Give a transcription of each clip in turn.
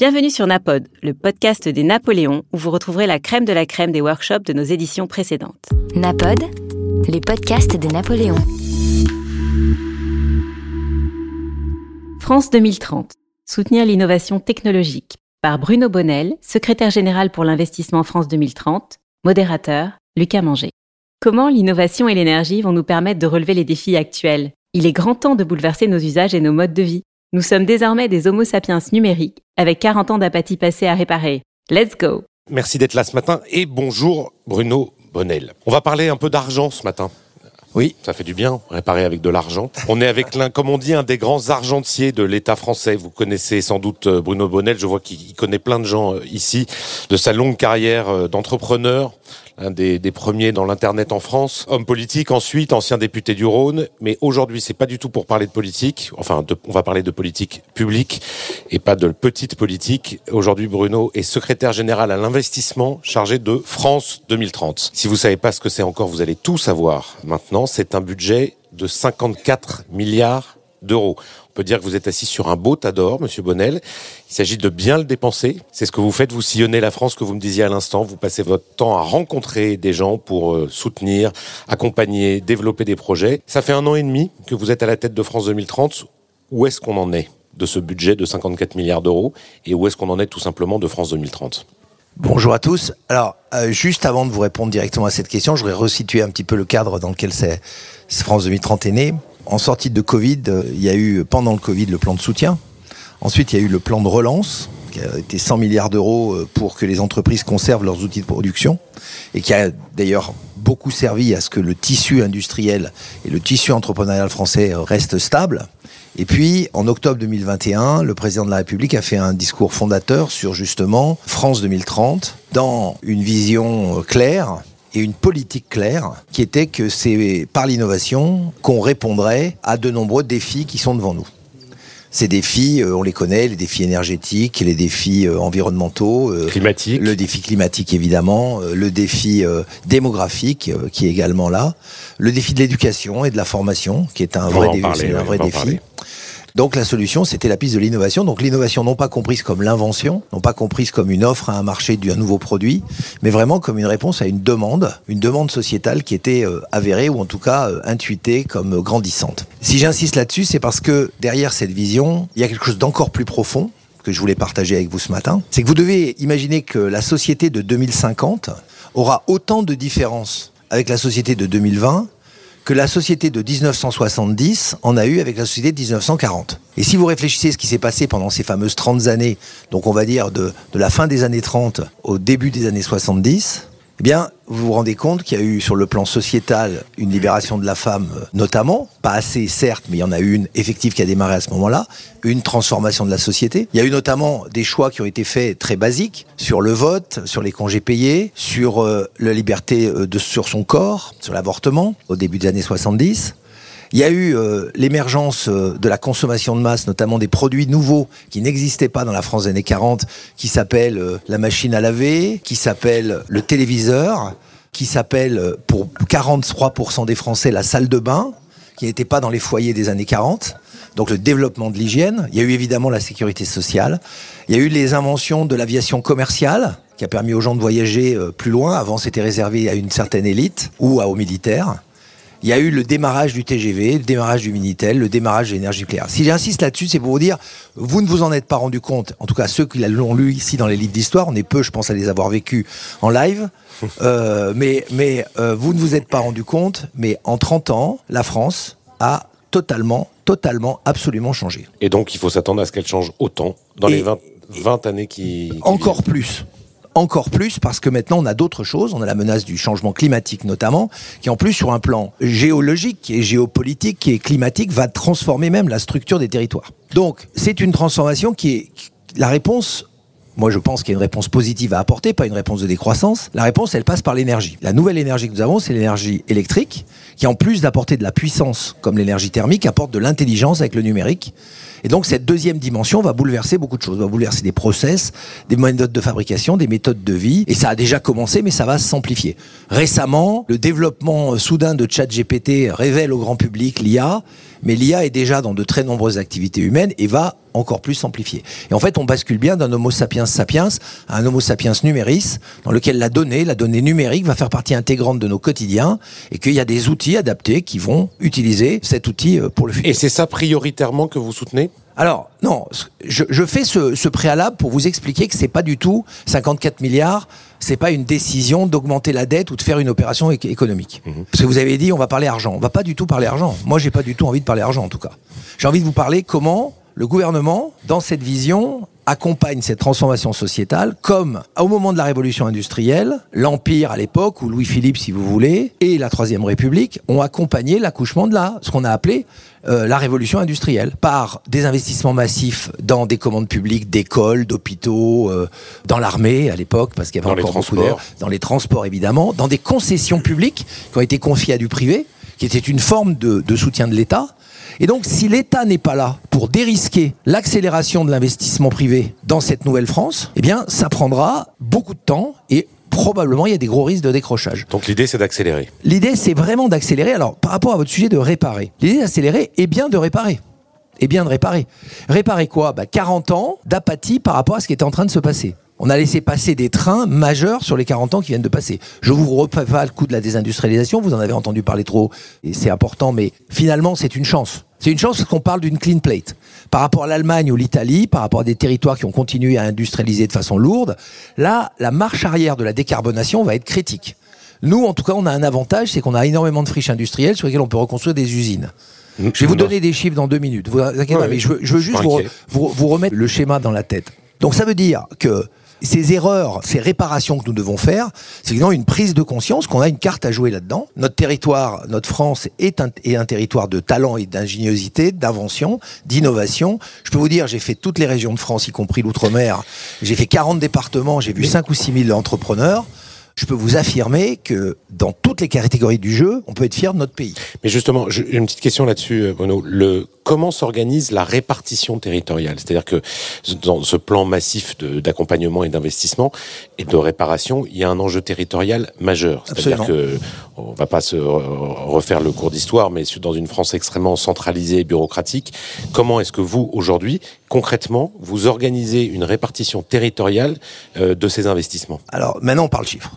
Bienvenue sur Napod, le podcast des Napoléons où vous retrouverez la crème de la crème des workshops de nos éditions précédentes. Napod, les podcasts des Napoléons. France 2030. Soutenir l'innovation technologique. Par Bruno Bonnel, secrétaire général pour l'investissement France 2030, modérateur, Lucas Manger. Comment l'innovation et l'énergie vont nous permettre de relever les défis actuels? Il est grand temps de bouleverser nos usages et nos modes de vie. Nous sommes désormais des Homo sapiens numériques avec 40 ans d'apathie passée à réparer. Let's go Merci d'être là ce matin et bonjour Bruno Bonnel. On va parler un peu d'argent ce matin. Oui. Ça fait du bien, réparer avec de l'argent. On est avec l'un, comme on dit, un des grands argentiers de l'État français. Vous connaissez sans doute euh, Bruno Bonnel. Je vois qu'il connaît plein de gens euh, ici, de sa longue carrière euh, d'entrepreneur, un des, des, premiers dans l'internet en France, homme politique ensuite, ancien député du Rhône. Mais aujourd'hui, c'est pas du tout pour parler de politique. Enfin, on va parler de politique publique et pas de petite politique. Aujourd'hui, Bruno est secrétaire général à l'investissement, chargé de France 2030. Si vous savez pas ce que c'est encore, vous allez tout savoir maintenant. C'est un budget de 54 milliards d'euros. On peut dire que vous êtes assis sur un beau tas d'or, Monsieur Bonnel. Il s'agit de bien le dépenser. C'est ce que vous faites. Vous sillonnez la France, que vous me disiez à l'instant. Vous passez votre temps à rencontrer des gens pour euh, soutenir, accompagner, développer des projets. Ça fait un an et demi que vous êtes à la tête de France 2030. Où est-ce qu'on en est de ce budget de 54 milliards d'euros et où est-ce qu'on en est tout simplement de France 2030 Bonjour à tous. Alors, euh, juste avant de vous répondre directement à cette question, je voudrais resituer un petit peu le cadre dans lequel c'est France 2030 est né. En sortie de Covid, euh, il y a eu pendant le Covid le plan de soutien. Ensuite, il y a eu le plan de relance qui a été 100 milliards d'euros euh, pour que les entreprises conservent leurs outils de production et qui a d'ailleurs beaucoup servi à ce que le tissu industriel et le tissu entrepreneurial français restent stables. Et puis, en octobre 2021, le président de la République a fait un discours fondateur sur justement France 2030, dans une vision claire et une politique claire, qui était que c'est par l'innovation qu'on répondrait à de nombreux défis qui sont devant nous. Ces défis, on les connaît, les défis énergétiques, les défis environnementaux, climatique, le défi climatique évidemment, le défi démographique qui est également là, le défi de l'éducation et de la formation qui est un vrai, dé un vrai défi. Donc la solution, c'était la piste de l'innovation. Donc l'innovation non pas comprise comme l'invention, non pas comprise comme une offre à un marché d'un nouveau produit, mais vraiment comme une réponse à une demande, une demande sociétale qui était euh, avérée ou en tout cas euh, intuitée comme grandissante. Si j'insiste là-dessus, c'est parce que derrière cette vision, il y a quelque chose d'encore plus profond que je voulais partager avec vous ce matin. C'est que vous devez imaginer que la société de 2050 aura autant de différences avec la société de 2020 que la société de 1970 en a eu avec la société de 1940. Et si vous réfléchissez à ce qui s'est passé pendant ces fameuses 30 années, donc on va dire de, de la fin des années 30 au début des années 70, eh bien, vous vous rendez compte qu'il y a eu sur le plan sociétal une libération de la femme, notamment, pas assez certes, mais il y en a eu une effective qui a démarré à ce moment-là, une transformation de la société. Il y a eu notamment des choix qui ont été faits très basiques sur le vote, sur les congés payés, sur euh, la liberté de, sur son corps, sur l'avortement, au début des années 70. Il y a eu euh, l'émergence euh, de la consommation de masse, notamment des produits nouveaux qui n'existaient pas dans la France des années 40, qui s'appellent euh, la machine à laver, qui s'appelle le téléviseur, qui s'appelle pour 43% des Français la salle de bain, qui n'était pas dans les foyers des années 40. Donc le développement de l'hygiène. Il y a eu évidemment la sécurité sociale. Il y a eu les inventions de l'aviation commerciale qui a permis aux gens de voyager plus loin. Avant, c'était réservé à une certaine élite ou aux militaires il y a eu le démarrage du TGV, le démarrage du Minitel, le démarrage de l'énergie nucléaire. Si j'insiste là-dessus, c'est pour vous dire, vous ne vous en êtes pas rendu compte, en tout cas ceux qui l'ont lu ici dans les livres d'histoire, on est peu, je pense, à les avoir vécus en live, euh, mais, mais euh, vous ne vous êtes pas rendu compte, mais en 30 ans, la France a totalement, totalement, absolument changé. Et donc il faut s'attendre à ce qu'elle change autant dans Et- les 20, 20 années qui... qui Encore plus. Encore plus parce que maintenant on a d'autres choses, on a la menace du changement climatique notamment, qui en plus sur un plan géologique, qui est géopolitique, qui est climatique, va transformer même la structure des territoires. Donc c'est une transformation qui est la réponse. Moi, je pense qu'il y a une réponse positive à apporter, pas une réponse de décroissance. La réponse, elle passe par l'énergie. La nouvelle énergie que nous avons, c'est l'énergie électrique, qui en plus d'apporter de la puissance, comme l'énergie thermique, apporte de l'intelligence avec le numérique. Et donc cette deuxième dimension va bouleverser beaucoup de choses, va bouleverser des process, des méthodes de fabrication, des méthodes de vie. Et ça a déjà commencé, mais ça va s'amplifier. Récemment, le développement soudain de ChatGPT révèle au grand public l'IA mais l'IA est déjà dans de très nombreuses activités humaines et va encore plus s'amplifier. Et en fait, on bascule bien d'un Homo sapiens sapiens à un Homo sapiens numéris, dans lequel la donnée, la donnée numérique, va faire partie intégrante de nos quotidiens, et qu'il y a des outils adaptés qui vont utiliser cet outil euh, pour le futur. Et c'est ça prioritairement que vous soutenez? Alors non, je, je fais ce, ce, préalable pour vous expliquer que c'est pas du tout 54 milliards, c'est pas une décision d'augmenter la dette ou de faire une opération économique. Mmh. Parce que vous avez dit on va parler argent, on va pas du tout parler argent. Moi j'ai pas du tout envie de parler argent en tout cas. J'ai envie de vous parler comment le gouvernement, dans cette vision, accompagne cette transformation sociétale comme au moment de la révolution industrielle, l'Empire à l'époque, ou Louis-Philippe si vous voulez, et la Troisième République ont accompagné l'accouchement de la, ce qu'on a appelé euh, la révolution industrielle, par des investissements massifs dans des commandes publiques, d'écoles, d'hôpitaux, euh, dans l'armée à l'époque, parce qu'il y avait dans encore les beaucoup d'air, dans les transports évidemment, dans des concessions publiques qui ont été confiées à du privé, qui était une forme de, de soutien de l'État, et donc, si l'État n'est pas là pour dérisquer l'accélération de l'investissement privé dans cette nouvelle France, eh bien, ça prendra beaucoup de temps et probablement il y a des gros risques de décrochage. Donc l'idée c'est d'accélérer. L'idée c'est vraiment d'accélérer. Alors par rapport à votre sujet de réparer, l'idée d'accélérer est bien de réparer. Est bien de réparer. Réparer quoi? Bah 40 ans d'apathie par rapport à ce qui était en train de se passer. On a laissé passer des trains majeurs sur les 40 ans qui viennent de passer. Je vous refais pas le coup de la désindustrialisation, vous en avez entendu parler trop, et c'est important, mais finalement c'est une chance. C'est une chance parce qu'on parle d'une clean plate. Par rapport à l'Allemagne ou l'Italie, par rapport à des territoires qui ont continué à industrialiser de façon lourde, là, la marche arrière de la décarbonation va être critique. Nous, en tout cas, on a un avantage, c'est qu'on a énormément de friches industrielles sur lesquelles on peut reconstruire des usines. Je vais vous donner des chiffres dans deux minutes. Vous inquiétez pas, mais je veux, je veux juste vous, vous, vous remettre le schéma dans la tête. Donc ça veut dire que ces erreurs, ces réparations que nous devons faire, c'est évidemment une prise de conscience qu'on a une carte à jouer là-dedans. Notre territoire, notre France est un, est un territoire de talent et d'ingéniosité, d'invention, d'innovation. Je peux vous dire, j'ai fait toutes les régions de France, y compris l'outre-mer. J'ai fait 40 départements, j'ai vu 5 ou 6 000 entrepreneurs je peux vous affirmer que dans toutes les catégories du jeu, on peut être fier de notre pays. Mais justement, j'ai une petite question là-dessus, Bruno. Le, comment s'organise la répartition territoriale? C'est-à-dire que dans ce plan massif d'accompagnement et d'investissement et de réparation, il y a un enjeu territorial majeur. C'est-à-dire que on va pas se refaire le cours d'histoire, mais dans une France extrêmement centralisée et bureaucratique, comment est-ce que vous aujourd'hui, concrètement, vous organisez une répartition territoriale euh, de ces investissements Alors maintenant, on parle chiffres.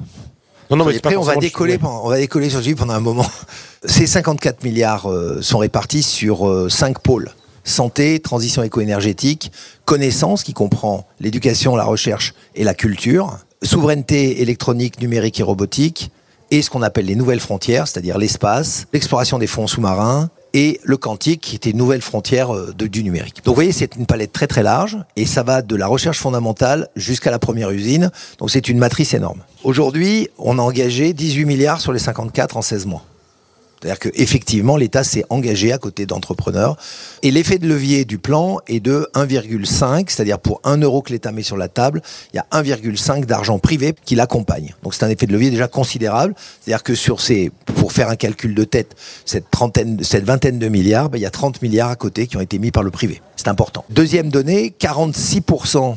Non, non, mais après, on va décoller, pendant, on va décoller sur le pendant un moment. Ces 54 milliards euh, sont répartis sur euh, cinq pôles santé, transition éco-énergétique, connaissance qui comprend l'éducation, la recherche et la culture, souveraineté électronique, numérique et robotique, et ce qu'on appelle les nouvelles frontières, c'est-à-dire l'espace, l'exploration des fonds sous-marins, et le quantique, qui était une nouvelle frontière de, du numérique. Donc vous voyez, c'est une palette très très large, et ça va de la recherche fondamentale jusqu'à la première usine, donc c'est une matrice énorme. Aujourd'hui, on a engagé 18 milliards sur les 54 en 16 mois. C'est-à-dire qu'effectivement, l'État s'est engagé à côté d'entrepreneurs. Et l'effet de levier du plan est de 1,5, c'est-à-dire pour 1 euro que l'État met sur la table, il y a 1,5 d'argent privé qui l'accompagne. Donc c'est un effet de levier déjà considérable. C'est-à-dire que sur ces, pour faire un calcul de tête, cette trentaine, cette vingtaine de milliards, ben, il y a 30 milliards à côté qui ont été mis par le privé. C'est important. Deuxième donnée, 46%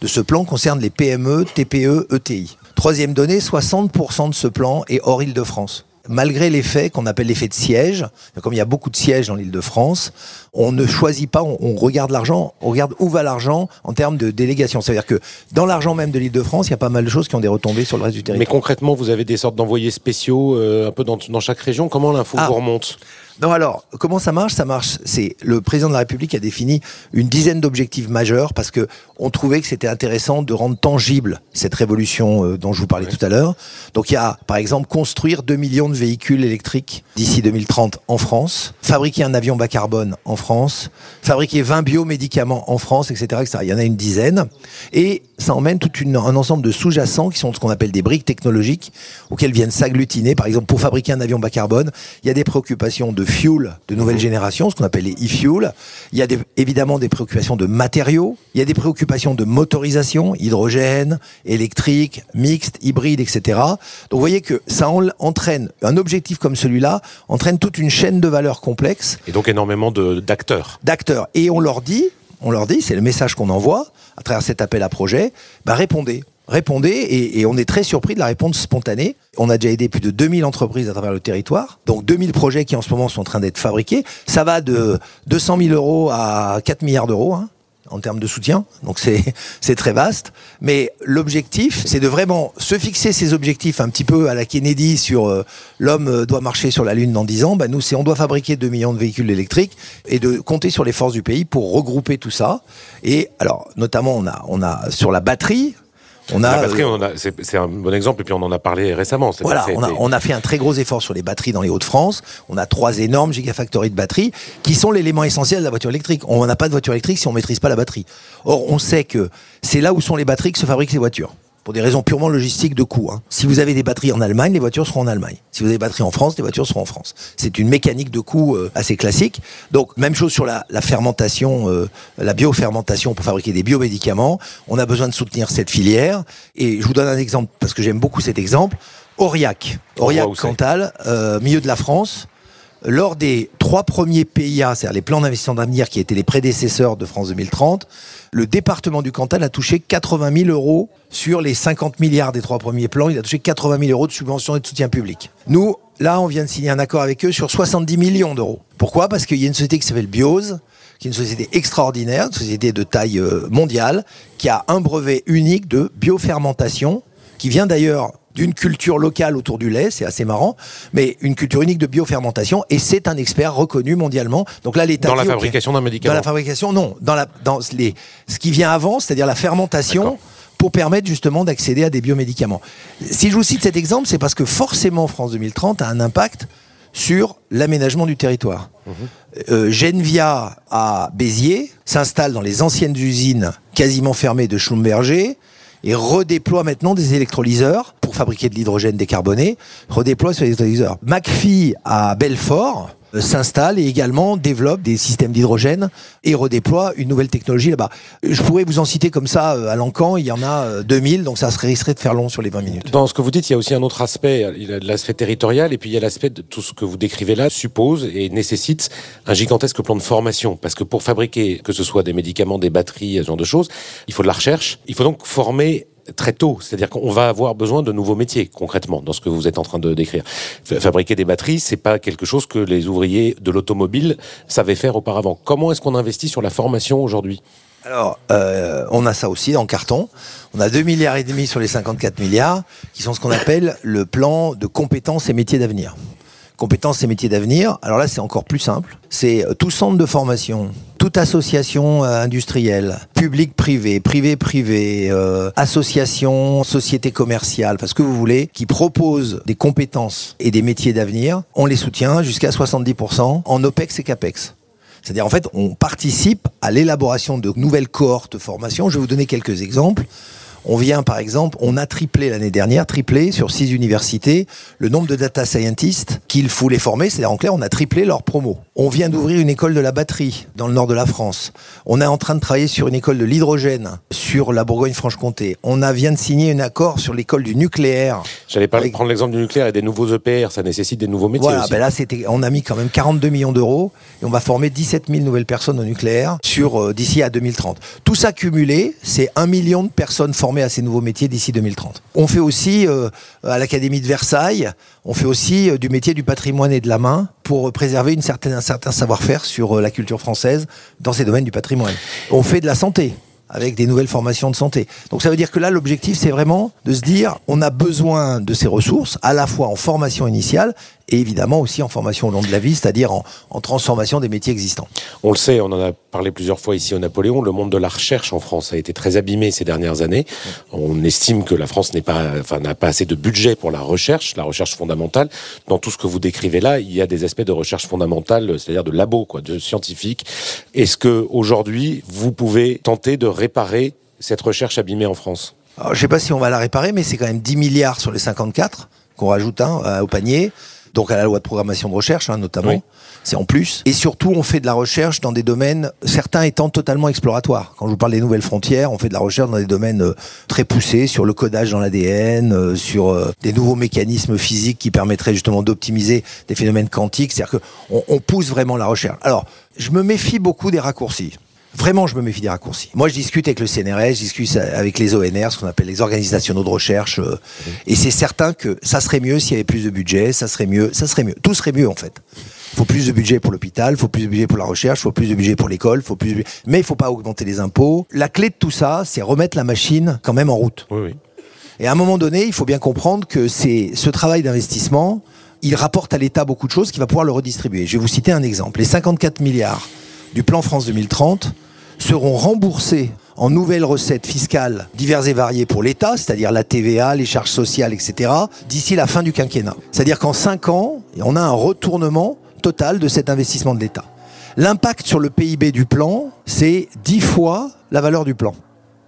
de ce plan concerne les PME, TPE, ETI. Troisième donnée, 60% de ce plan est hors Île-de-France malgré l'effet qu'on appelle l'effet de siège, comme il y a beaucoup de sièges dans l'île de France, on ne choisit pas, on, on regarde l'argent, on regarde où va l'argent en termes de délégation. C'est-à-dire que dans l'argent même de l'île de France, il y a pas mal de choses qui ont des retombées sur le reste du territoire. Mais concrètement, vous avez des sortes d'envoyés spéciaux euh, un peu dans, dans, chaque région. Comment l'info ah. vous remonte? Non, alors, comment ça marche? Ça marche, c'est le président de la République a défini une dizaine d'objectifs majeurs parce que on trouvait que c'était intéressant de rendre tangible cette révolution euh, dont je vous parlais tout à l'heure. Donc il y a, par exemple, construire 2 millions de véhicules électriques d'ici 2030 en France, fabriquer un avion bas carbone en France, fabriquer 20 biomédicaments en France, etc., etc. Il y en a une dizaine. Et ça emmène tout une, un ensemble de sous-jacents qui sont ce qu'on appelle des briques technologiques auxquelles viennent s'agglutiner. Par exemple, pour fabriquer un avion bas carbone, il y a des préoccupations de fuel de nouvelle génération, ce qu'on appelle les e-fuel. Il y a des, évidemment des préoccupations de matériaux. Il y a des préoccupations de motorisation, hydrogène, électrique, mixte, hybride, etc. Donc vous voyez que ça en, entraîne, un objectif comme celui-là, entraîne toute une chaîne de valeurs complexe. Et donc énormément d'acteurs. D'acteurs. Et on leur dit, on leur dit, c'est le message qu'on envoie à travers cet appel à projet, bah répondez. Répondez, et, on est très surpris de la réponse spontanée. On a déjà aidé plus de 2000 entreprises à travers le territoire, donc 2000 projets qui en ce moment sont en train d'être fabriqués. Ça va de 200 000 euros à 4 milliards d'euros. Hein en termes de soutien. Donc c'est très vaste. Mais l'objectif, c'est de vraiment se fixer ces objectifs un petit peu à la Kennedy sur euh, l'homme euh, doit marcher sur la Lune dans 10 ans. Ben nous, c'est on doit fabriquer 2 millions de véhicules électriques et de compter sur les forces du pays pour regrouper tout ça. Et alors, notamment, on a, on a sur la batterie, on a, la batterie, euh, c'est un bon exemple, et puis on en a parlé récemment. Voilà, on a, on a, fait un très gros effort sur les batteries dans les Hauts-de-France. On a trois énormes gigafactories de batteries qui sont l'élément essentiel de la voiture électrique. On n'a pas de voiture électrique si on maîtrise pas la batterie. Or, on sait que c'est là où sont les batteries que se fabriquent ces voitures pour des raisons purement logistiques de coût. Hein. Si vous avez des batteries en Allemagne, les voitures seront en Allemagne. Si vous avez des batteries en France, les voitures seront en France. C'est une mécanique de coût euh, assez classique. Donc, même chose sur la, la fermentation, euh, la biofermentation pour fabriquer des biomédicaments. On a besoin de soutenir cette filière. Et je vous donne un exemple, parce que j'aime beaucoup cet exemple. Aurillac, Aurillac Cantal, euh, milieu de la France, lors des trois premiers PIA, c'est-à-dire les plans d'investissement d'avenir qui étaient les prédécesseurs de France 2030, le département du Cantal a touché 80 000 euros sur les 50 milliards des trois premiers plans. Il a touché 80 000 euros de subventions et de soutien public. Nous, là, on vient de signer un accord avec eux sur 70 millions d'euros. Pourquoi? Parce qu'il y a une société qui s'appelle Biose, qui est une société extraordinaire, une société de taille euh, mondiale, qui a un brevet unique de biofermentation, qui vient d'ailleurs d'une culture locale autour du lait, c'est assez marrant, mais une culture unique de biofermentation, et c'est un expert reconnu mondialement. Donc là, l'État dans la fabrication d'un médicament. Dans la fabrication, non, dans la dans les ce qui vient avant, c'est-à-dire la fermentation pour permettre justement d'accéder à des biomédicaments. Si je vous cite cet exemple, c'est parce que forcément France 2030 a un impact sur l'aménagement du territoire. Mmh. Euh, Genvia à Béziers s'installe dans les anciennes usines quasiment fermées de Schlumberger et redéploie maintenant des électrolyseurs pour fabriquer de l'hydrogène décarboné, redéploie sur les électrolyseurs. McPhee à Belfort s'installe et également développe des systèmes d'hydrogène et redéploie une nouvelle technologie là-bas. Je pourrais vous en citer comme ça euh, à l'encan, il y en a 2000, euh, donc ça risquerait de faire long sur les 20 minutes. Dans ce que vous dites, il y a aussi un autre aspect, l'aspect territorial et puis il y a l'aspect de tout ce que vous décrivez là suppose et nécessite un gigantesque plan de formation parce que pour fabriquer que ce soit des médicaments, des batteries, ce genre de choses, il faut de la recherche, il faut donc former très tôt. C'est-à-dire qu'on va avoir besoin de nouveaux métiers, concrètement, dans ce que vous êtes en train de décrire. Fabriquer des batteries, c'est pas quelque chose que les ouvriers de l'automobile savaient faire auparavant. Comment est-ce qu'on investit sur la formation aujourd'hui? Alors, euh, on a ça aussi en carton. On a 2 milliards et demi sur les 54 milliards, qui sont ce qu'on appelle le plan de compétences et métiers d'avenir compétences et métiers d'avenir. Alors là, c'est encore plus simple. C'est euh, tout centre de formation, toute association euh, industrielle, public-privé, privé-privé, euh, association, société commerciale, parce que vous voulez, qui propose des compétences et des métiers d'avenir, on les soutient jusqu'à 70% en OPEX et CAPEX. C'est-à-dire, en fait, on participe à l'élaboration de nouvelles cohortes de formation. Je vais vous donner quelques exemples. On vient, par exemple, on a triplé l'année dernière, triplé sur six universités, le nombre de data scientists qu'il faut les former. C'est-à-dire, en clair, on a triplé leur promo. On vient d'ouvrir une école de la batterie dans le nord de la France. On est en train de travailler sur une école de l'hydrogène sur la Bourgogne-Franche-Comté. On a, vient de signer un accord sur l'école du nucléaire. J'allais pas prendre l'exemple du nucléaire et des nouveaux EPR. Ça nécessite des nouveaux métiers. Voilà, ben là, c'était, on a mis quand même 42 millions d'euros et on va former 17 000 nouvelles personnes au nucléaire sur, euh, d'ici à 2030. Tout ça cumulé, c'est un million de personnes formées à ces nouveaux métiers d'ici 2030. On fait aussi euh, à l'Académie de Versailles, on fait aussi euh, du métier du patrimoine et de la main pour préserver un certain savoir-faire sur euh, la culture française dans ces domaines du patrimoine. On fait de la santé avec des nouvelles formations de santé. Donc ça veut dire que là, l'objectif, c'est vraiment de se dire, on a besoin de ces ressources, à la fois en formation initiale et évidemment aussi en formation au long de la vie, c'est-à-dire en, en, transformation des métiers existants. On le sait, on en a parlé plusieurs fois ici au Napoléon, le monde de la recherche en France a été très abîmé ces dernières années. On estime que la France n'est pas, enfin, n'a pas assez de budget pour la recherche, la recherche fondamentale. Dans tout ce que vous décrivez là, il y a des aspects de recherche fondamentale, c'est-à-dire de labo, quoi, de scientifique. Est-ce que aujourd'hui, vous pouvez tenter de réparer cette recherche abîmée en France? Alors, Je ne sais pas si on va la réparer, mais c'est quand même 10 milliards sur les 54 qu'on rajoute hein, au panier donc à la loi de programmation de recherche hein, notamment. C'est en plus. Et surtout, on fait de la recherche dans des domaines, certains étant totalement exploratoires. Quand je vous parle des nouvelles frontières, on fait de la recherche dans des domaines euh, très poussés, sur le codage dans l'ADN, euh, sur euh, des nouveaux mécanismes physiques qui permettraient justement d'optimiser des phénomènes quantiques. C'est-à-dire qu'on on pousse vraiment la recherche. Alors, je me méfie beaucoup des raccourcis. Vraiment, je me méfie des raccourcis. Moi, je discute avec le CNRS, je discute avec les ONR, ce qu'on appelle les organisations nationaux de recherche, euh, et c'est certain que ça serait mieux s'il y avait plus de budget, ça serait mieux, ça serait mieux, tout serait mieux en fait. Il faut plus de budget pour l'hôpital, il faut plus de budget pour la recherche, il faut plus de budget pour l'école, faut plus de... mais il faut pas augmenter les impôts. La clé de tout ça, c'est remettre la machine quand même en route. Oui, oui. Et à un moment donné, il faut bien comprendre que c'est ce travail d'investissement, il rapporte à l'État beaucoup de choses qui va pouvoir le redistribuer. Je vais vous citer un exemple. Les 54 milliards du plan France 2030 seront remboursés en nouvelles recettes fiscales diverses et variées pour l'État, c'est-à-dire la TVA, les charges sociales, etc., d'ici la fin du quinquennat. C'est-à-dire qu'en 5 ans, on a un retournement total de cet investissement de l'État. L'impact sur le PIB du plan, c'est 10 fois la valeur du plan.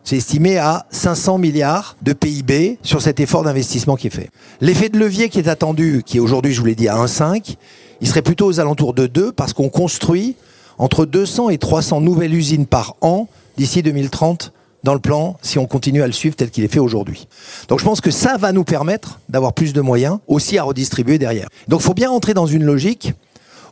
C'est estimé à 500 milliards de PIB sur cet effort d'investissement qui est fait. L'effet de levier qui est attendu, qui est aujourd'hui, je vous l'ai dit, à 1,5, il serait plutôt aux alentours de 2 parce qu'on construit entre 200 et 300 nouvelles usines par an d'ici 2030 dans le plan si on continue à le suivre tel qu'il est fait aujourd'hui. Donc je pense que ça va nous permettre d'avoir plus de moyens aussi à redistribuer derrière. Donc il faut bien entrer dans une logique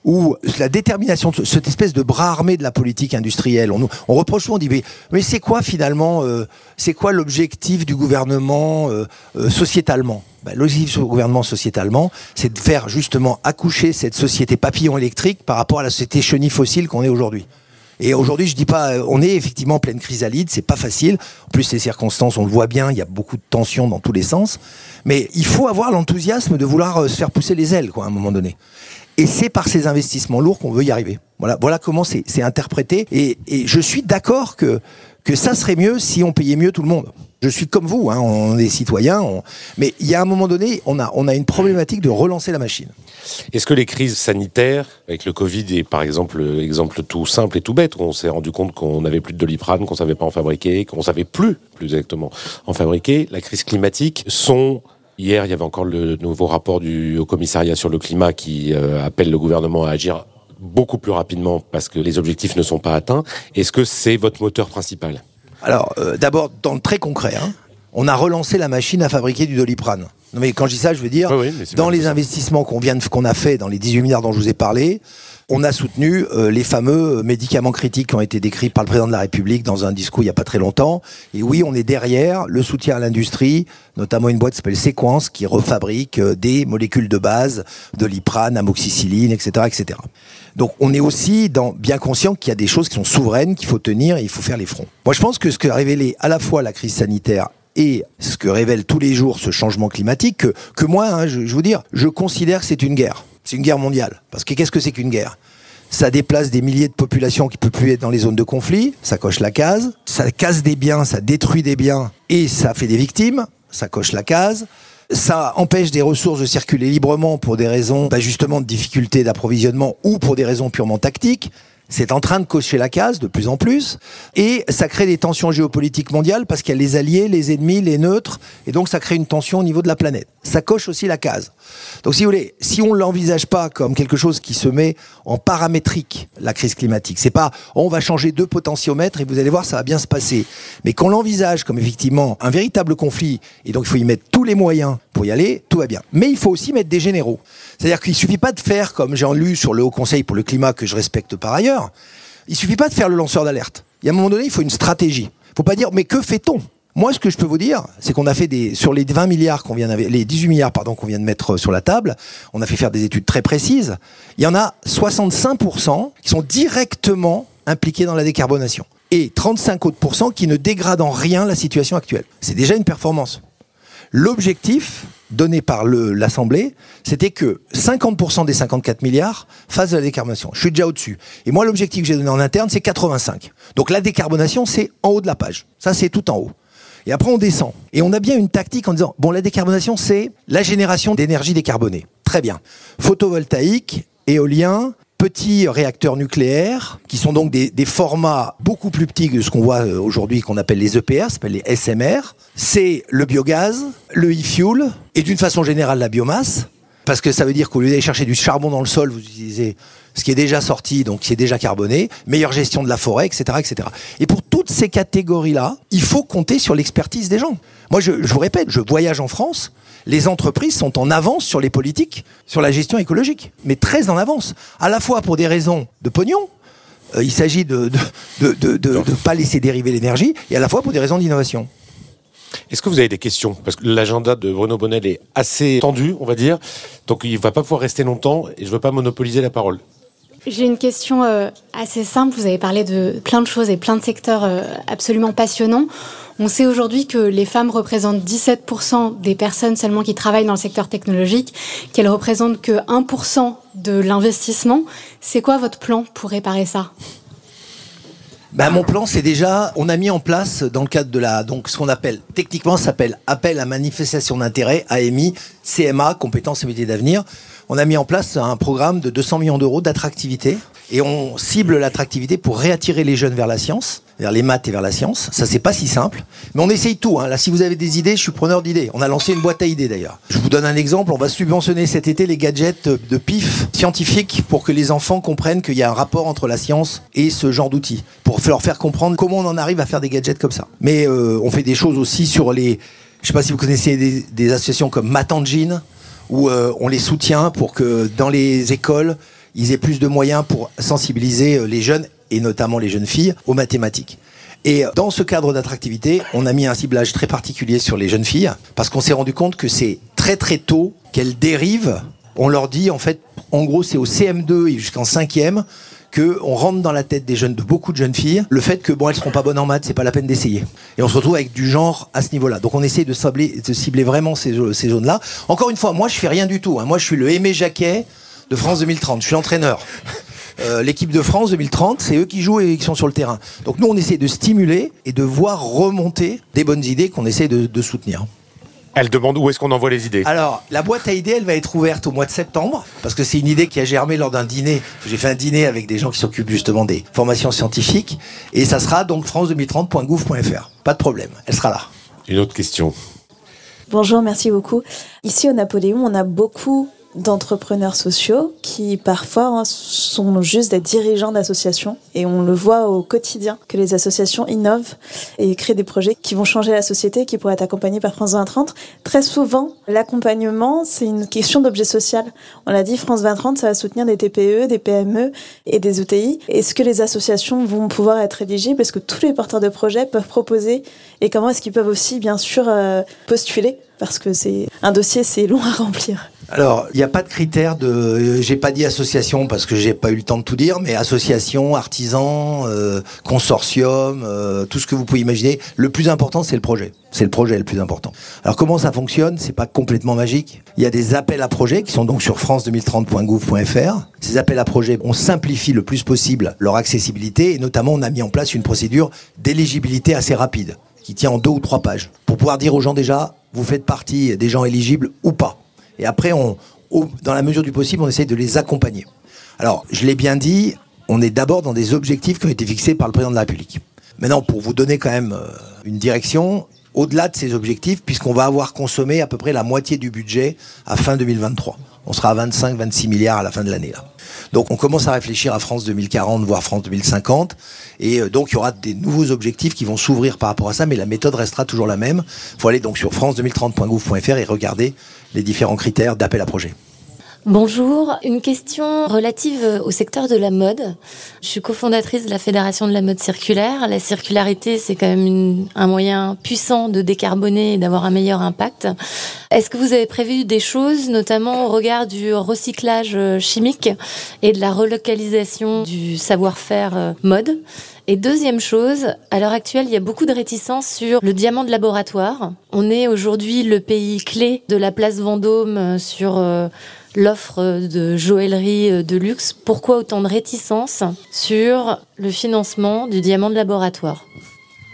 où la détermination, cette espèce de bras armé de la politique industrielle, on, on reproche on dit mais, c'est quoi finalement, euh, c'est quoi l'objectif du gouvernement euh, euh, sociétalement? Ben, L'objectif du gouvernement sociétalement, c'est de faire justement accoucher cette société papillon électrique par rapport à la société chenille fossile qu'on est aujourd'hui. Et aujourd'hui, je dis pas, on est effectivement en pleine chrysalide, c'est pas facile. En plus, les circonstances, on le voit bien, il y a beaucoup de tensions dans tous les sens. Mais il faut avoir l'enthousiasme de vouloir se faire pousser les ailes, quoi, à un moment donné. Et c'est par ces investissements lourds qu'on veut y arriver. Voilà, voilà comment c'est interprété. Et, et, je suis d'accord que, que ça serait mieux si on payait mieux tout le monde. Je suis comme vous, hein, on est citoyens, mais il y a un moment donné, on a, on a une problématique de relancer la machine. Est-ce que les crises sanitaires, avec le Covid et par exemple, exemple tout simple et tout bête, on s'est rendu compte qu'on n'avait plus de doliprane, qu'on savait pas en fabriquer, qu'on savait plus, plus exactement, en fabriquer, la crise climatique, sont Hier, il y avait encore le nouveau rapport du Commissariat sur le climat qui euh, appelle le gouvernement à agir beaucoup plus rapidement parce que les objectifs ne sont pas atteints. Est-ce que c'est votre moteur principal? Alors, euh, d'abord, dans le très concret, hein, on a relancé la machine à fabriquer du doliprane. Non, mais quand je dis ça, je veux dire, dans les investissements qu'on vient qu'on a fait dans les 18 milliards dont je vous ai parlé, on a soutenu euh, les fameux médicaments critiques qui ont été décrits par le président de la République dans un discours il n'y a pas très longtemps. Et oui, on est derrière le soutien à l'industrie, notamment une boîte qui s'appelle Sequence qui refabrique euh, des molécules de base, de l'iprane, amoxicilline, etc., etc. Donc on est aussi dans, bien conscient qu'il y a des choses qui sont souveraines, qu'il faut tenir et il faut faire les fronts. Moi je pense que ce que a révélé à la fois la crise sanitaire et ce que révèle tous les jours ce changement climatique, que, moi, hein, je, je veux dire, je considère que c'est une guerre. C'est une guerre mondiale. Parce que qu'est-ce que c'est qu'une guerre? Ça déplace des milliers de populations qui ne peuvent plus être dans les zones de conflit, ça coche la case, ça casse des biens, ça détruit des biens et ça fait des victimes, ça coche la case. Ça empêche des ressources de circuler librement pour des raisons bah, justement de difficulté d'approvisionnement ou pour des raisons purement tactiques. C'est en train de cocher la case de plus en plus. Et ça crée des tensions géopolitiques mondiales parce qu'il y a les alliés, les ennemis, les neutres. Et donc ça crée une tension au niveau de la planète. Ça coche aussi la case. Donc si vous voulez, si on ne l'envisage pas comme quelque chose qui se met en paramétrique, la crise climatique, c'est pas on va changer deux potentiomètres et vous allez voir ça va bien se passer. Mais qu'on l'envisage comme effectivement un véritable conflit et donc il faut y mettre tous les moyens pour y aller, tout va bien. Mais il faut aussi mettre des généraux. C'est-à-dire qu'il suffit pas de faire comme j'ai lu sur le Haut Conseil pour le climat que je respecte par ailleurs. Il suffit pas de faire le lanceur d'alerte. Il y a un moment donné, il faut une stratégie. Il faut pas dire mais que fait-on? Moi, ce que je peux vous dire, c'est qu'on a fait des sur les 20 milliards qu'on vient les 18 milliards pardon qu'on vient de mettre sur la table, on a fait faire des études très précises. Il y en a 65 qui sont directement impliqués dans la décarbonation et 35 autres qui ne dégradent en rien la situation actuelle. C'est déjà une performance. L'objectif donné par l'Assemblée, c'était que 50% des 54 milliards fassent de la décarbonation. Je suis déjà au-dessus. Et moi, l'objectif que j'ai donné en interne, c'est 85. Donc la décarbonation, c'est en haut de la page. Ça, c'est tout en haut. Et après, on descend. Et on a bien une tactique en disant, bon, la décarbonation, c'est la génération d'énergie décarbonée. Très bien. Photovoltaïque, éolien, petits réacteurs nucléaires, qui sont donc des, formats beaucoup plus petits que ce qu'on voit euh, aujourd'hui, qu'on appelle les EPR, s'appelle les SMR. C'est le biogaz, le e-fuel, et d'une façon générale la biomasse, parce que ça veut dire qu'au lieu d'aller chercher du charbon dans le sol, vous utilisez ce qui est déjà sorti, donc qui est déjà carboné, meilleure gestion de la forêt, etc., etc. Et pour toutes ces catégories-là, il faut compter sur l'expertise des gens. Moi, je, je vous répète, je voyage en France, les entreprises sont en avance sur les politiques, sur la gestion écologique, mais très en avance, à la fois pour des raisons de pognon, Euh, il s'agit de ne de, de, de, pas laisser dériver l'énergie, et à la fois pour des raisons d'innovation. Est-ce que vous avez des questions? Parce que l'agenda de Bruno Bonnel est assez tendu, on va dire. Donc il va pas pouvoir rester longtemps et je veux pas monopoliser la parole. J'ai une question euh, assez simple. Vous avez parlé de plein de choses et plein de secteurs euh, absolument passionnants. On sait aujourd'hui que les femmes représentent 17% des personnes seulement qui travaillent dans le secteur technologique, qu'elles représentent que 1% de l'investissement. C'est quoi votre plan pour réparer ça? Ben, mon plan, c'est déjà, on a mis en place dans le cadre de la, donc ce qu'on appelle, techniquement, s'appelle appel à manifestation d'intérêt, AMI, CMA, compétences et métiers d'avenir. On a mis en place un programme de 200 millions d'euros d'attractivité et on cible l'attractivité pour réattirer les jeunes vers la science vers les maths et vers la science. Ça, c'est pas si simple. Mais on essaye tout. Hein. Là, si vous avez des idées, je suis preneur d'idées. On a lancé une boîte à idées d'ailleurs. Je vous donne un exemple. On va subventionner cet été les gadgets de pif scientifiques pour que les enfants comprennent qu'il y a un rapport entre la science et ce genre d'outils. Pour leur faire comprendre comment on en arrive à faire des gadgets comme ça. Mais euh, on fait des choses aussi sur les... Je sais pas si vous connaissez des, associations comme Matangine, où euh, on les soutient pour que dans les écoles, ils aient plus de moyens pour sensibiliser euh, les jeunes et notamment les jeunes filles, aux mathématiques. Et dans ce cadre d'attractivité, on a mis un ciblage très particulier sur les jeunes filles, parce qu'on s'est rendu compte que c'est très très tôt qu'elles dérivent. On leur dit, en fait, en gros, c'est au CM2 et jusqu'en 5e que on rentre dans la tête des jeunes, de beaucoup de jeunes filles, le fait que bon, elles seront pas bonnes en maths, c'est pas la peine d'essayer. Et on se retrouve avec du genre à ce niveau-là. Donc on essaie de cibler, de cibler vraiment ces, ces zones-là. Encore une fois, moi je fais rien du tout. Hein. Moi je suis le Aimé Jacquet de France 2030. Je suis l'entraîneur. Euh, l'équipe de France 2030, c'est eux qui jouent et qui sont sur le terrain. Donc nous, on essaie de stimuler et de voir remonter des bonnes idées qu'on essaie de, soutenir. Elle demande où est-ce qu'on envoie les idées. Alors, la boîte à idées, elle va être ouverte au mois de septembre, parce que c'est une idée qui a germé lors d'un dîner. J'ai fait un dîner avec des gens qui s'occupent justement des formations scientifiques, et ça sera donc france2030.gouv.fr. Pas de problème, elle sera là. Une autre question. Bonjour, merci beaucoup. Ici au Napoléon, on a beaucoup d'entrepreneurs sociaux qui parfois hein, sont juste des dirigeants d'associations et on le voit au quotidien que les associations innovent et créent des projets qui vont changer la société, qui pourraient être accompagnés par France 2030. Très souvent, l'accompagnement, c'est une question d'objet social. On l'a dit, France 2030, ça va soutenir des TPE, des PME et des ETI. Est-ce que les associations vont pouvoir être éligibles Est-ce que tous les porteurs de projets peuvent proposer Et comment est-ce qu'ils peuvent aussi, bien sûr, euh, postuler? Parce que c'est un dossier, c'est long à remplir. Alors, il n'y a pas de critère de. Euh, j'ai pas dit association parce que j'ai pas eu le temps de tout dire, mais association, artisan, euh, consortium, euh, tout ce que vous pouvez imaginer. Le plus important, c'est le projet. C'est le projet le plus important. Alors, comment ça fonctionne C'est pas complètement magique. Il y a des appels à projets qui sont donc sur france2030.gouv.fr. Ces appels à projets, on simplifie le plus possible leur accessibilité et notamment, on a mis en place une procédure d'éligibilité assez rapide qui tient en deux ou trois pages pour pouvoir dire aux gens déjà, vous faites partie des gens éligibles ou pas. Et après, on, dans la mesure du possible, on essaie de les accompagner. Alors, je l'ai bien dit, on est d'abord dans des objectifs qui ont été fixés par le président de la République. Maintenant, pour vous donner quand même euh, une direction, au-delà de ces objectifs, puisqu'on va avoir consommé à peu près la moitié du budget à fin 2023. On sera à 25-26 milliards à la fin de l'année. Donc on commence à réfléchir à France 2040, voire France 2050. Et euh, donc il y aura des nouveaux objectifs qui vont s'ouvrir par rapport à ça, mais la méthode restera toujours la même. Il faut aller donc sur france2030.gouv.fr et regarder les différents critères d'appel à projet. Bonjour, une question relative au secteur de la mode. Je suis cofondatrice de la Fédération de la mode circulaire. La circularité, c'est quand même un moyen puissant de décarboner et d'avoir un meilleur impact. Est-ce que vous avez prévu des choses, notamment au regard du recyclage chimique et de la relocalisation du savoir-faire euh, mode? Et deuxième chose, à l'heure actuelle, il y a beaucoup de réticences sur le diamant de laboratoire. On est aujourd'hui le pays clé de la place Vendôme euh, sur euh, l'offre de joaillerie euh, de luxe. Pourquoi autant de réticences sur le financement du diamant de laboratoire?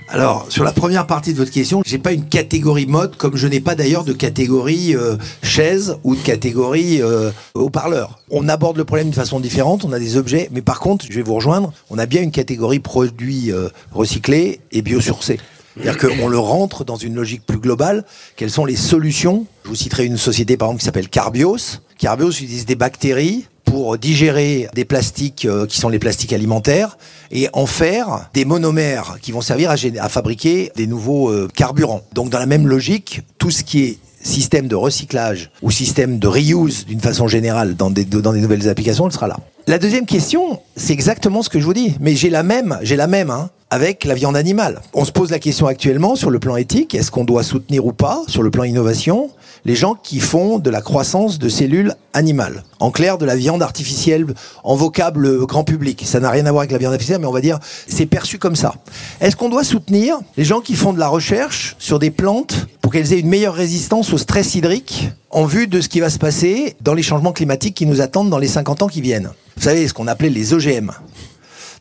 Alors, sur la première partie de votre question, j'ai pas une catégorie mode comme je n'ai pas d'ailleurs de catégorie euh, chaise ou de catégorie euh, haut-parleur. On aborde le problème d'une façon différente, on a des objets, mais par contre, je vais vous rejoindre, on a bien une catégorie produits recyclés et biosourcés. C'est-à-dire qu'on le rentre dans une logique plus globale. Quelles sont les solutions? Je vous citerai une société par exemple qui s'appelle Carbios. Carbios utilise des bactéries pour digérer des plastiques euh, qui sont les plastiques alimentaires et en faire des monomères qui vont servir à, fabriquer des nouveaux euh, carburants. Donc dans la même logique, tout ce qui est système de recyclage ou système de reuse d'une façon générale dans des, dans des nouvelles applications, elle sera là. La deuxième question, c'est exactement ce que je vous dis. Mais j'ai la même, j'ai la même, hein, avec la viande animale. On se pose la question actuellement sur le plan éthique, est-ce qu'on doit soutenir ou pas, sur le plan innovation, les gens qui font de la croissance de cellules animales. En clair, de la viande artificielle en vocable grand public. Ça n'a rien à voir avec la viande artificielle, mais on va dire, c'est perçu comme ça. Est-ce qu'on doit soutenir les gens qui font de la recherche sur des plantes pour qu'elles aient une meilleure résistance au stress hydrique en vue de ce qui va se passer dans les changements climatiques qui nous attendent dans les 50 ans qui viennent? Vous savez, ce qu'on appelait les OGM.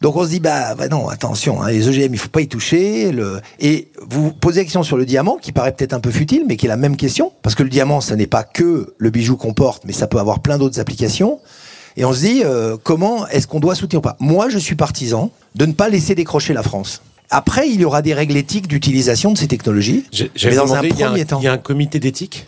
Donc on se dit bah, bah non attention hein, les OGM il faut pas y toucher le... et vous posez la question sur le diamant qui paraît peut-être un peu futile mais qui est la même question parce que le diamant ça n'est pas que le bijou qu'on porte mais ça peut avoir plein d'autres applications et on se dit euh, comment est-ce qu'on doit soutenir ou pas? Moi je suis partisan de ne pas laisser décrocher la France après, il y aura des règles éthiques d'utilisation de ces technologies. Mais dans un premier temps. Il y a un comité d'éthique?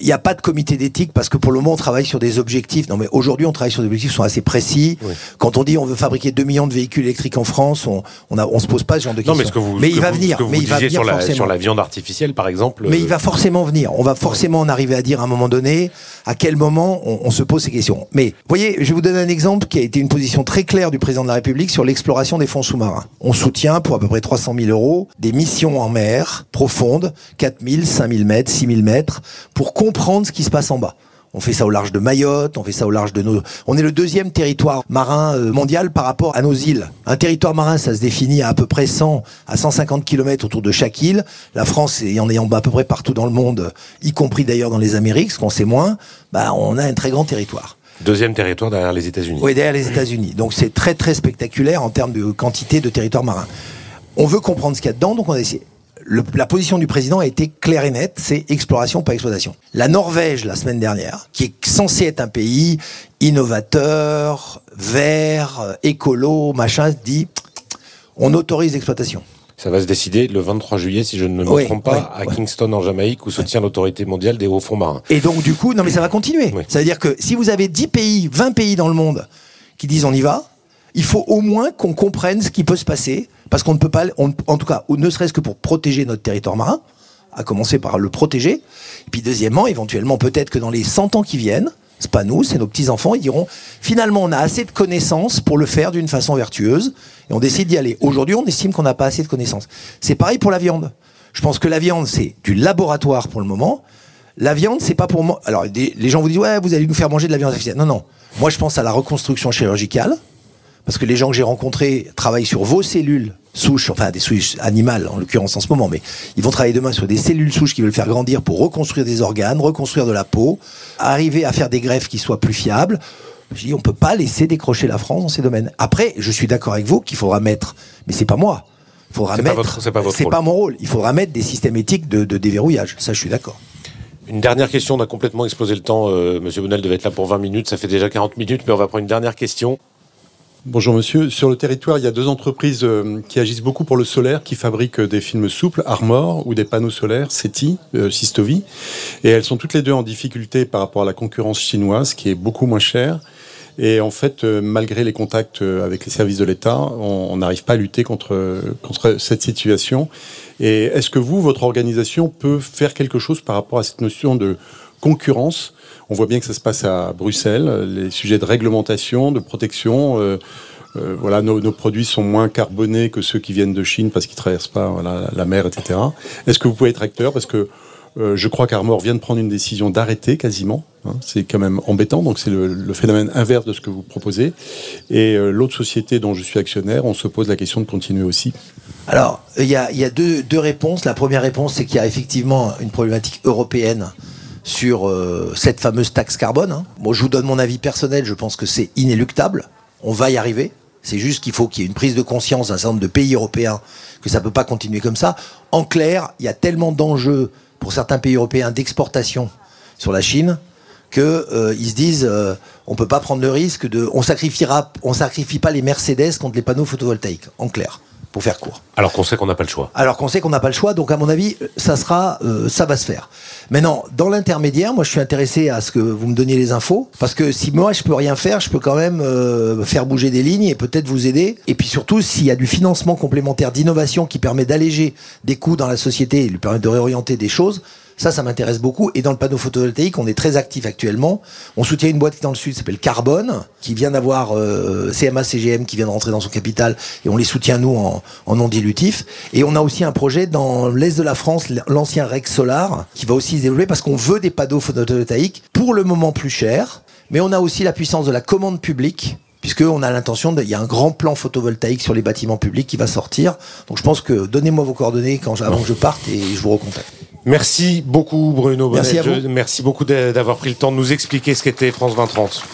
Il n'y a pas de comité d'éthique parce que pour le moment on travaille sur des objectifs. Non mais aujourd'hui on travaille sur des objectifs qui sont assez précis. Quand on dit on veut fabriquer 2 millions de véhicules électriques en France, on on, a, on se pose pas ce genre de questions. Non mais, ce que vous, mais il va venir. mais il va venir sur la, sur la viande artificielle par exemple. Mais il va forcément venir. On va forcément en arriver à dire à un moment donné à quel moment on, on se pose ces questions. Mais voyez, je vais vous donner un exemple qui a été une position très claire du président de la République sur l'exploration des fonds sous-marins. On soutient pour à peu près 300 000 euros des missions en mer profondes, 4 000, 5 000 mètres, 6 000 mètres, pour comprendre ce qui se passe en bas. On fait ça au large de Mayotte, on fait ça au large de nos... On est le deuxième territoire marin euh, mondial par rapport à nos îles. Un territoire marin, ça se définit à à peu près 100 à 150 km autour de chaque île. La France, et en ayant à peu près partout dans le monde, y compris d'ailleurs dans les Amériques, ce qu'on sait moins, bah, on a un très grand territoire. Deuxième territoire derrière les États-Unis. Oui, derrière les États-Unis. Donc c'est très très spectaculaire en termes de quantité de territoire marin. On veut comprendre ce qu'il y a dedans, donc on a essayé la position du président a été claire et nette, c'est exploration, pas exploitation. La Norvège, la semaine dernière, qui est censée être un pays innovateur, vert, écolo, machin, dit on autorise l'exploitation. Ça va se décider le 23 juillet, si je ne me trompe pas, à Kingston en Jamaïque, où se tient l'autorité mondiale des hauts fonds marins. Et donc du coup, non mais ça va continuer. Ça veut dire que si vous avez 10 pays, 20 pays dans le monde qui disent on y va, il faut au moins qu'on comprenne ce qui peut se passer, parce qu'on ne peut pas, en tout cas, ne serait-ce que pour protéger notre territoire marin, à commencer par le protéger, et puis deuxièmement, éventuellement, peut-être que dans les 100 ans qui viennent, c'est pas nous, c'est nos petits-enfants, ils diront, finalement, on a assez de connaissances pour le faire d'une façon vertueuse, et on décide d'y aller. Aujourd'hui, on estime qu'on n'a pas assez de connaissances. C'est pareil pour la viande. Je pense que la viande, c'est du laboratoire pour le moment. La viande, c'est pas pour moi. Alors, les gens vous disent, ouais, vous allez nous faire manger de la viande artificielle. Non, non. Moi, je pense à la reconstruction chirurgicale parce que les gens que j'ai rencontrés travaillent sur vos cellules souches, enfin des souches animales en l'occurrence en ce moment, mais ils vont travailler demain sur des cellules souches qui veulent faire grandir pour reconstruire des organes, reconstruire de la peau, arriver à faire des greffes qui soient plus fiables. Je dis, on peut pas laisser décrocher la France dans ces domaines. Après, je suis d'accord avec vous qu'il faudra mettre, mais c'est pas moi. Il faudra mettre. C'est pas, votre, pas, mon rôle. Il faudra mettre des systèmes éthiques de, déverrouillage. Ça, je suis d'accord. Une dernière question, on a complètement explosé le temps. Euh, Monsieur Bonnel devait être là pour 20 minutes, ça fait déjà 40 minutes, mais on va prendre une dernière question. Bonjour monsieur. Sur le territoire, il y a deux entreprises euh, qui agissent beaucoup pour le solaire, qui fabriquent des films souples, Armor, ou des panneaux solaires, SETI, euh, Sistovi. Et elles sont toutes les deux en difficulté par rapport à la concurrence chinoise, qui est beaucoup moins chère. Et en fait, euh, malgré les contacts avec les services de l'État, on n'arrive pas à lutter contre, contre cette situation. Et est-ce que vous, votre organisation, peut faire quelque chose par rapport à cette notion de concurrence on voit bien que ça se passe à Bruxelles, les sujets de réglementation, de protection. Euh, euh, voilà, nos, produits sont moins carbonés que ceux qui viennent de Chine parce qu'ils traversent pas la mer, etc. Est-ce que vous pouvez être acteur? Parce que euh, je crois qu'Armor vient de prendre une décision d'arrêter quasiment. Hein. c'est quand même embêtant. Donc c'est le, phénomène inverse de ce que vous proposez. Et l'autre société dont je suis actionnaire, on se pose la question de continuer aussi. Alors il y a, deux, deux réponses. La première réponse, c'est qu'il y a effectivement une problématique européenne sur euh, cette fameuse taxe carbone. Hein. Moi, je vous donne mon avis personnel, je pense que c'est inéluctable. On va y arriver. C'est juste qu'il faut qu'il y ait une prise de conscience d'un certain nombre de pays européens que ça ne peut pas continuer comme ça. En clair, il y a tellement d'enjeux pour certains pays européens d'exportation sur la Chine qu'ils euh, se disent euh, on peut pas prendre le risque de on sacrifiera on sacrifie pas les Mercedes contre les panneaux photovoltaïques en clair pour faire court. Alors qu'on sait qu'on n'a pas le choix. Alors qu'on sait qu'on n'a pas le choix, donc à mon avis, ça sera, euh, ça va se faire. Maintenant, dans l'intermédiaire, moi, je suis intéressé à ce que vous me donniez les infos, parce que si moi je peux rien faire, je peux quand même euh, faire bouger des lignes et peut-être vous aider. Et puis surtout, s'il y a du financement complémentaire d'innovation qui permet d'alléger des coûts dans la société et lui permet de réorienter des choses, Ça, ça m'intéresse beaucoup. Et dans le panneau photovoltaïque, on est très actif actuellement. On soutient une boîte qui est dans le sud, s'appelle Carbone, qui vient d'avoir euh, CMA CGM qui vient de rentrer dans son capital, et on les soutient nous en, en non dilutif. Et on a aussi un projet dans l'est de la France, l'ancien Rex Solar, qui va aussi se développer parce qu'on veut des panneaux photovoltaïques pour le moment plus chers. Mais on a aussi la puissance de la commande publique puisqu'on a l'intention, il y a un grand plan photovoltaïque sur les bâtiments publics qui va sortir. Donc je pense que donnez-moi vos coordonnées quand, avant que je parte et je vous recontacte. Merci beaucoup Bruno Bonnet. Merci à vous. merci beaucoup d'avoir pris le temps de nous expliquer ce qu'était France 2030.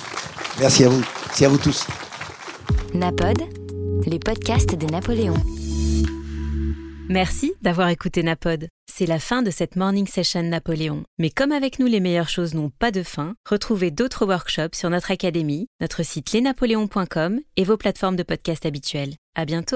Merci à vous. Merci à vous tous. Napod, les podcasts de Napoléon. Merci d'avoir écouté Napod. C'est la fin de cette Morning Session Napoléon. Mais comme avec nous les meilleures choses n'ont pas de fin, retrouvez d'autres workshops sur notre académie, notre site lesnapoléons.com et vos plateformes de podcast habituelles. À bientôt!